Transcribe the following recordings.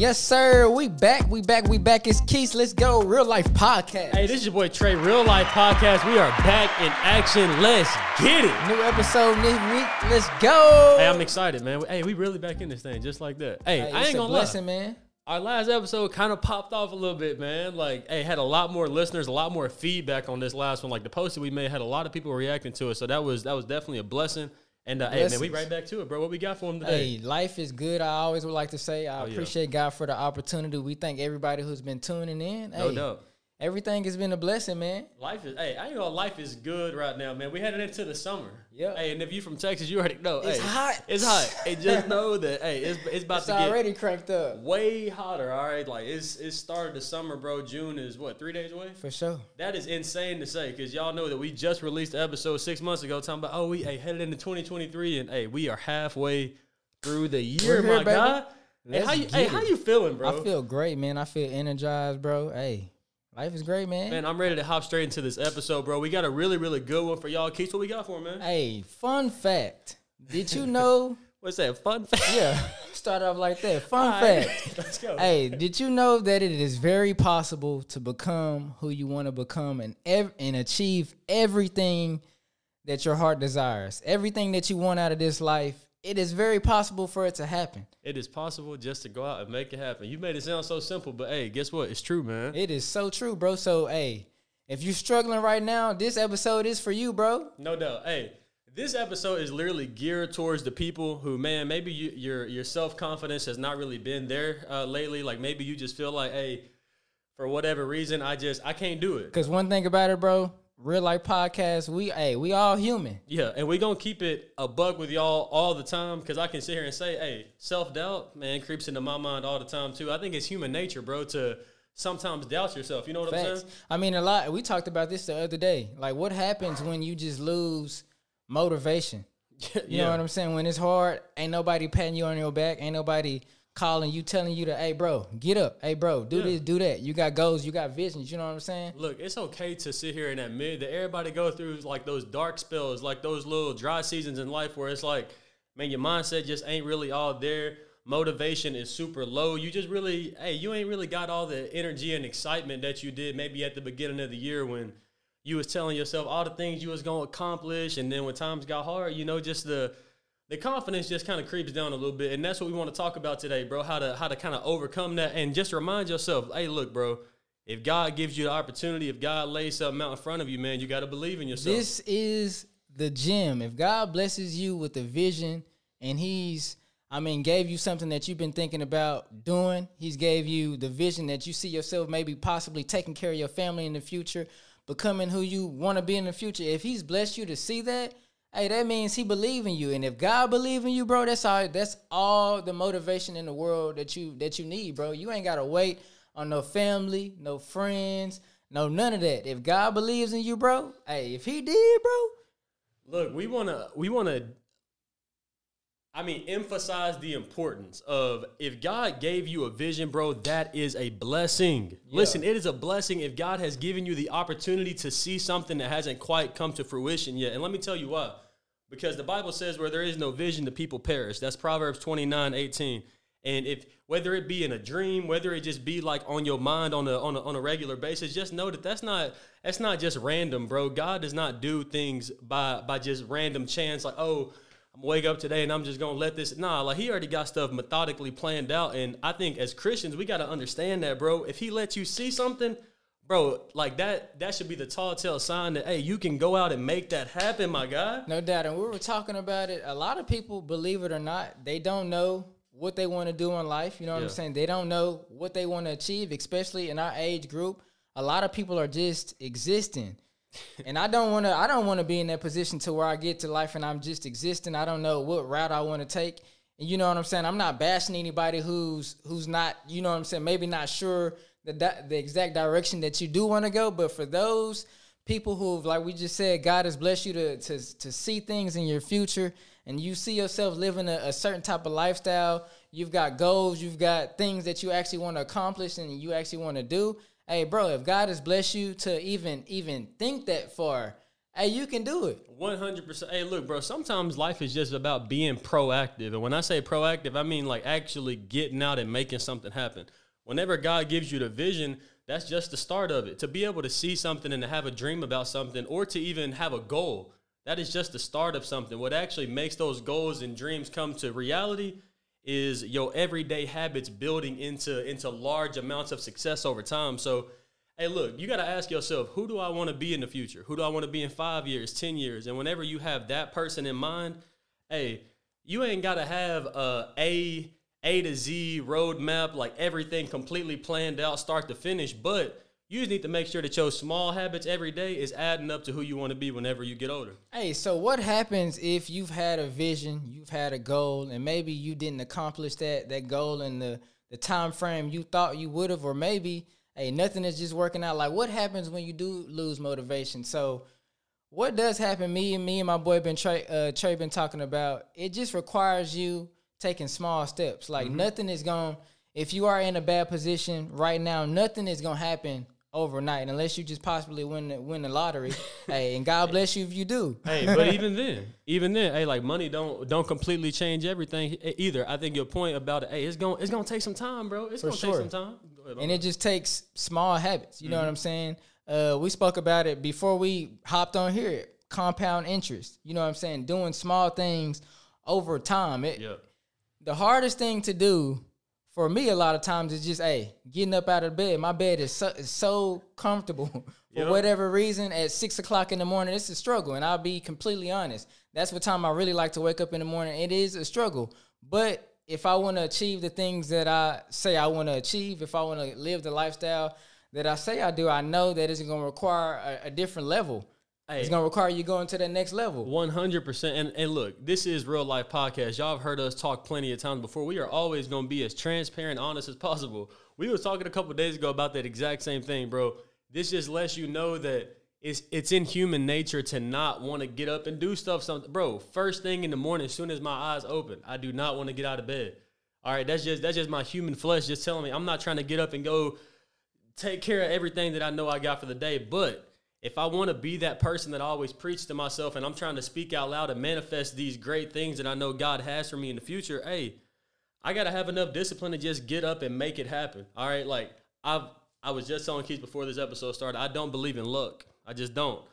Yes, sir. We back. We back. We back. It's Keith. Let's go. Real life podcast. Hey, this is your boy Trey, Real Life Podcast. We are back in action. Let's get it. New episode this week. Let's go. Hey, I'm excited, man. Hey, we really back in this thing just like that. Hey, Hey, I ain't gonna blessing, lie. man. Our last episode kind of popped off a little bit, man. Like, hey, had a lot more listeners, a lot more feedback on this last one. Like the post that we made had a lot of people reacting to it, so that was that was definitely a blessing. And uh, hey, man, we right back to it, bro. What we got for him today? Hey, life is good. I always would like to say I Oh, yeah. appreciate God for the opportunity. We thank everybody who's been tuning in. no hey, doubt. Everything has been a blessing, man. Life is hey, I ain't gonna life is good right now, man. We headed into the summer. Yeah. Hey, and if you're from Texas, you already know. It's hey, hot. It's hot. Hey, just know that hey, it's it's about It's to get already cranked up way hotter. All right, like it's it started the summer, bro. June is what three days away. for sure. That is insane to say because y'all know that we just released the episode six months ago talking about oh we hey headed into 2023 and hey we are halfway through the year, here, my baby. God. Hey, how you hey it. how you feeling, bro? I feel great, man. I feel energized, bro. Hey, life is great, man. Man, I'm ready to hop straight into this episode, bro. We got a really really good one for y'all. Keith, what we got for man? Hey, fun fact. Did you know? What's that? Fun fact. yeah, start off like that. Fun All right. fact. Let's go. Hey, did you know that it is very possible to become who you want to become and ev- and achieve everything that your heart desires? Everything that you want out of this life, it is very possible for it to happen. It is possible just to go out and make it happen. You made it sound so simple, but hey, guess what? It's true, man. It is so true, bro. So, hey, if you're struggling right now, this episode is for you, bro. No doubt. Hey, this episode is literally geared towards the people who, man, maybe you, your your self confidence has not really been there uh, lately. Like maybe you just feel like, hey, for whatever reason, I just I can't do it. Cause one thing about it, bro, real life podcast, we hey, we all human. Yeah, and we gonna keep it a bug with y'all all the time because I can sit here and say, hey, self doubt, man, creeps into my mind all the time too. I think it's human nature, bro, to sometimes doubt yourself. You know what I'm saying? I mean, a lot. We talked about this the other day. Like, what happens when you just lose motivation? You know what I'm saying? When it's hard, ain't nobody patting you on your back. Ain't nobody calling you, telling you to, hey, bro, get up. Hey, bro, do Yeah. this, do that. You got goals, you got visions. You know what I'm saying? Look, it's okay to sit here and admit that everybody go through like those dark spells, like those little dry seasons in life where it's like, man, your mindset just ain't really all there. Motivation is super low. You just really, hey, you ain't really got all the energy and excitement that you did maybe at the beginning of the year when you was telling yourself all the things you was gonna accomplish, and then when times got hard, you know, just the the confidence just kind of creeps down a little bit, and that's what we want to talk about today, bro. How to how to kind of overcome that, and just remind yourself, hey, look, bro. If God gives you the opportunity, if God lays something out in front of you, man, you got to believe in yourself. This is the gym. If God blesses you with a vision and He's, I mean, gave you something that you've been thinking about doing, He's gave you the vision that you see yourself maybe possibly taking care of your family in the future, becoming who you want to be in the future. If He's blessed you to see that, hey, that means He believe in you. And if God believe in you, bro, that's all. That's all the motivation in the world that you that you need, bro. You ain't gotta wait on no family, no friends. No, none of that. If God believes in you, bro, hey, if He did, bro, Look, we want to we want to I mean, emphasize the importance of if God gave you a vision, bro, that is a blessing. Listen, it is a blessing if God has given you the opportunity to see something that hasn't quite come to fruition yet. And let me tell you why. Because the Bible says where there is no vision, the people perish. That's Proverbs 29, 18. And if whether it be in a dream, whether it just be like on your mind on a on a, on a regular basis, just know that that's not that's not just random, bro. God does not do things by by just random chance. Like, oh, I'm gonna wake up today and I'm just gonna let this. Nah, like he already got stuff methodically planned out. And I think as Christians, we gotta understand that, bro. If he lets you see something, bro, like that that should be the tall tale sign that hey, you can go out and make that happen, my guy. no doubt. And we were talking about it. A lot of people, believe it or not, they don't know what they want to do in life. You know what I'm saying? They don't know what they want to achieve, especially in our age group. A lot of people are just existing. And I don't want to I don't want to be in that position to where I get to life and I'm just existing. I don't know what route I want to take. And you know what I'm saying? I'm not bashing anybody who's who's not, you know what I'm saying, maybe not sure the the exact direction that you do want to go, but for those people who like we just said God has blessed you to to to see things in your future and you see yourself living a, a certain type of lifestyle, you've got goals, you've got things that you actually want to accomplish and you actually want to do. Hey, bro, if God has blessed you to even even think that far, hey, you can do it. One hundred percent. Hey, look, bro. Sometimes life is just about being proactive, and when I say proactive, I mean like actually getting out and making something happen. Whenever God gives you the vision, that's just the start of it. To be able to see something and to have a dream about something, or to even have a goal, that is just the start of something. What actually makes those goals and dreams come to reality is your everyday habits building into into large amounts of success over time. So hey, look, you got to ask yourself, who do I want to be in the future? Who do I want to be in five years, 10 years? And whenever you have that person in mind, hey, you ain't got to have a A, A to Z roadmap, like everything completely planned out, start to finish. But you just need to make sure that your small habits every day is adding up to who you want to be whenever you get older. Hey, so what happens if you've had a vision, you've had a goal, and maybe you didn't accomplish that that goal in the the time frame you thought you would have, or maybe hey, nothing is just working out. Like, what happens when you do lose motivation? So, what does happen? Me and me and my boy been Trey, uh, Trey been talking about. It just requires you taking small steps. Like, mm-hmm. nothing is going. If you are in a bad position right now, nothing is gonna happen overnight unless you just possibly win the, win the lottery. hey, and God bless you if you do. hey, but even then, even then, hey, like money don't don't completely change everything either. I think your point about it, hey, it's going it's gonna take some time, bro. It's gonna sure. take some time. Ahead, and it just takes small habits. You know mm-hmm. what I'm saying? Uh, we spoke about it before we hopped on here. Compound interest. You know what I'm saying? Doing small things over time. It, yep. The hardest thing to do for me, a lot of times it's just, hey, getting up out of bed. My bed is so, is so comfortable for yep. whatever reason. At six o'clock in the morning, it's a struggle, and I'll be completely honest. That's what time I really like to wake up in the morning. It is a struggle, but if I want to achieve the things that I say I want to achieve, if I want to live the lifestyle that I say I do, I know that it's going to require a, a different level. Hey, it's gonna require you going to the next level. One hundred percent. And and look, this is real life podcast. Y'all have heard us talk plenty of times before. We are always gonna be as transparent, honest as possible. We was talking a couple days ago about that exact same thing, bro. This just lets you know that it's it's in human nature to not want to get up and do stuff. Something, bro. First thing in the morning, as soon as my eyes open, I do not want to get out of bed. All right, that's just that's just my human flesh just telling me I'm not trying to get up and go take care of everything that I know I got for the day, but if I want to be that person that I always preach to myself and I'm trying to speak out loud and manifest these great things that I know God has for me in the future, hey, I got to have enough discipline to just get up and make it happen. All right, like I've I was just telling Keith before this episode started, I don't believe in luck. I just don't.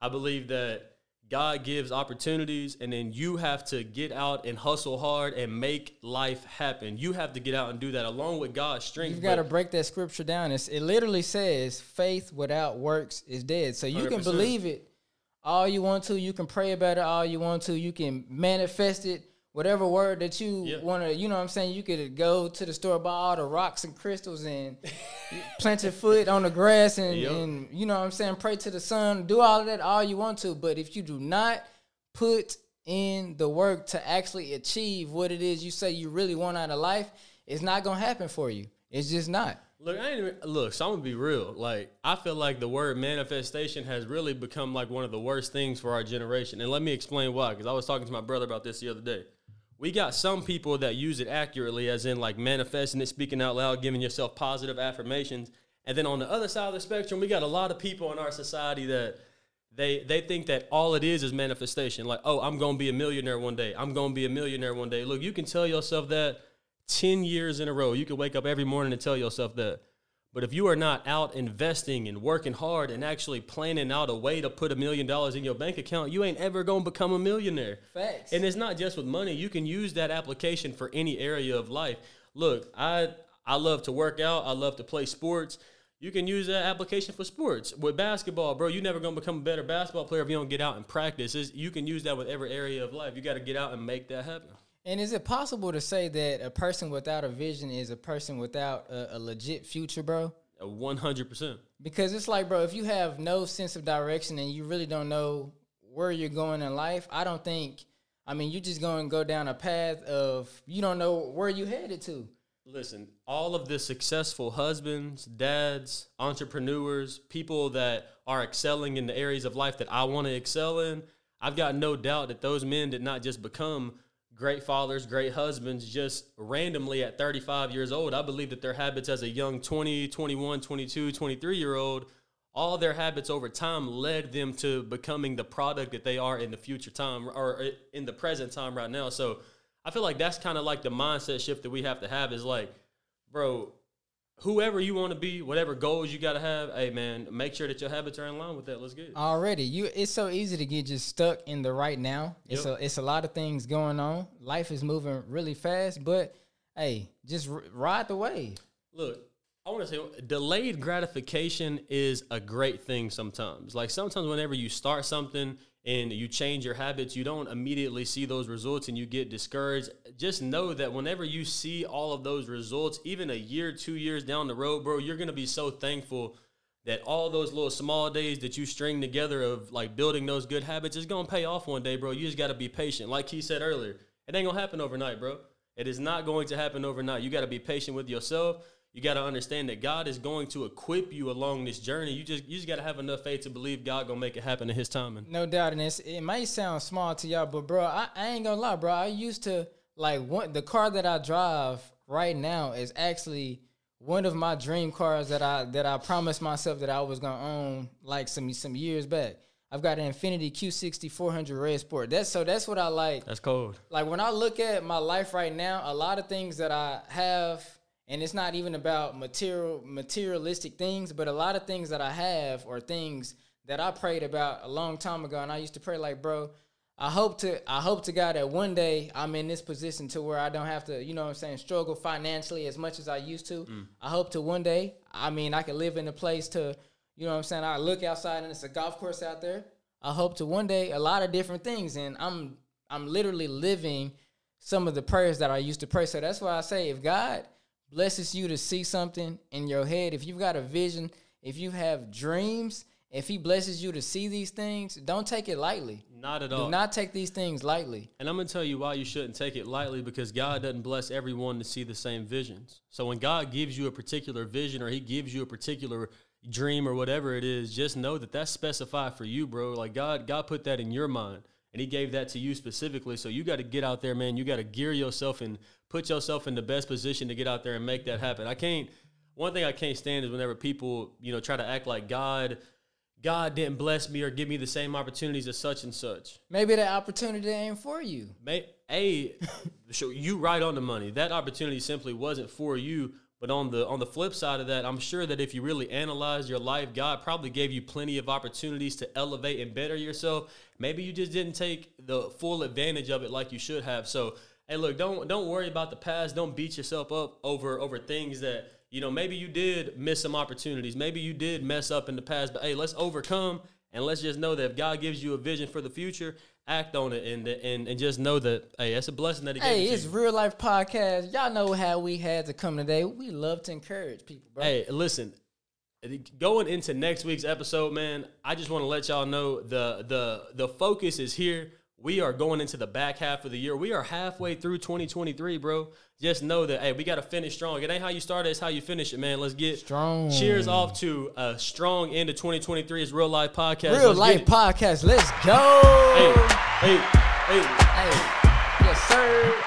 I believe that God gives opportunities, and then you have to get out and hustle hard and make life happen. You have to get out and do that along with God's strength. You've got to break that scripture down. It's, it literally says, faith without works is dead. So you 100%. can believe it all you want to. You can pray about it all you want to. You can manifest it whatever word that you yep. want to, you know what I'm saying? You could go to the store, buy all the rocks and crystals and plant your foot on the grass and, yep. and, you know what I'm saying? Pray to the sun, do all of that all you want to. But if you do not put in the work to actually achieve what it is you say you really want out of life, it's not to happen for you. It's just not. Look, I ain't even, look. So I'm gonna be real. Like, I feel like the word manifestation has really become like one of the worst things for our generation. And let me explain why. Because I was talking to my brother about this the other day we got some people that use it accurately, as in like manifesting it, speaking out loud, giving yourself positive affirmations. And then on the other side of the spectrum, we got a lot of people in our society that they they think that all it is is manifestation. Like, oh, I'm gonna be a millionaire one day. I'm gonna be a millionaire one day. Look, you can tell yourself that ten years in a row. You can wake up every morning and tell yourself that. But if you are not out investing and working hard and actually planning out a way to put a million dollars in your bank account, you ain't ever gonna become a millionaire. Facts. And it's not just with money. You can use that application for any area of life. Look, I I love to work out. I love to play sports. You can use that application for sports. With basketball, bro, you're never gonna become a better basketball player if you don't get out and practice. It's, you can use that with every area of life. You got to get out and make that happen. And is it possible to say that a person without a vision is a person without a, a legit future, bro? One hundred percent. Because it's like, bro, if you have no sense of direction and you really don't know where you're going in life, I don't think. I mean, you're just going to go down a path of you don't know where you headed to. Listen, all of the successful husbands, dads, entrepreneurs, people that are excelling in the areas of life that I want to excel in, I've got no doubt that those men did not just become great fathers, great husbands just randomly at 35 years old. I believe that their habits as a young 20, 21, 22, 23 year old all their habits over time led them to becoming the product that they are in the future time or uh, in the present time right now. So I feel like that's kind of like the mindset shift that we have to have is like, bro, whoever you want to be, whatever goals you got to have, hey man, make sure that your habits are in line with that. Let's get it. Already, you it's so easy to get just stuck in the right now. It's yep. a it's a lot of things going on. Life is moving really fast, but hey, just r- ride the wave. Look, I want to say delayed gratification is a great thing sometimes. Like sometimes whenever you start something and you change your habits, you don't immediately see those results and you get discouraged. Just know that whenever you see all of those results, even a year, two years down the road, bro, you're to be so thankful that all those little small days that you string together of like building those good habits is to pay off one day, bro. You just got to be patient. Like he said earlier, it ain't to happen overnight, bro. It is not going to happen overnight. You got to be patient with yourself you got to understand that God is going to equip you along this journey. You just you just got to have enough faith to believe God gonna make it happen in His timing. No doubt, and it's, it may sound small to y'all, but bro, I, I ain't gonna lie, bro. I used to like one the car that I drive right now is actually one of my dream cars that I that I promised myself that I was gonna own like some some years back. I've got an Infiniti Q60 400 Red Sport. That's so that's what I like. That's cold. Like when I look at my life right now, a lot of things that I have and it's not even about material materialistic things but a lot of things that i have are things that i prayed about a long time ago. And i used to pray like bro i hope to i hope to god that one day i'm in this position to where i don't have to you know what i'm saying struggle financially as much as i used to. Mm. i hope to one day i mean i can live in a place to you know what i'm saying i look outside and it's a golf course out there. I hope to one day a lot of different things and i'm i'm literally living some of the prayers that i used to pray. So that's why i say if god blesses you to see something in your head, if you've got a vision, if you have dreams, if he blesses you to see these things, don't take it lightly. Not at all. Do not take these things lightly. And I'm going to tell you why you shouldn't take it lightly because God doesn't bless everyone to see the same visions. So when God gives you a particular vision or he gives you a particular dream or whatever it is, just know that that's specified for you, bro. Like God God put that in your mind and he gave that to you specifically. So you got to get out there, man. You got to gear yourself and put yourself in the best position to get out there and make that happen. I can't. One thing I can't stand is whenever people, you know, try to act like God, God didn't bless me or give me the same opportunities as such and such. Maybe that opportunity ain't for you. May, a, you right on the money. That opportunity simply wasn't for you. But on the on the flip side of that, I'm sure that if you really analyze your life, God probably gave you plenty of opportunities to elevate and better yourself. Maybe you just didn't take the full advantage of it like you should have. So hey, look, don't don't worry about the past. Don't beat yourself up over over things that you know. Maybe you did miss some opportunities. Maybe you did mess up in the past. But hey, let's overcome and let's just know that if God gives you a vision for the future, act on it and and, and just know that hey, that's a blessing that He hey, it's real life podcast. Y'all know how we had to come today. We love to encourage people, bro. Hey, listen. Going into next week's episode, man, I just want to let y'all know the the the focus is here we are going into the back half of the year. We are halfway through 2023, bro. Just know that hey, we got to finish strong. It ain't how you start it, it's how you finish it, man. Let's get strong. Cheers off to a strong end of 2023. It's real life podcast. Real Let's life podcast. Let's go. Hey, hey, hey, hey. Yes, sir.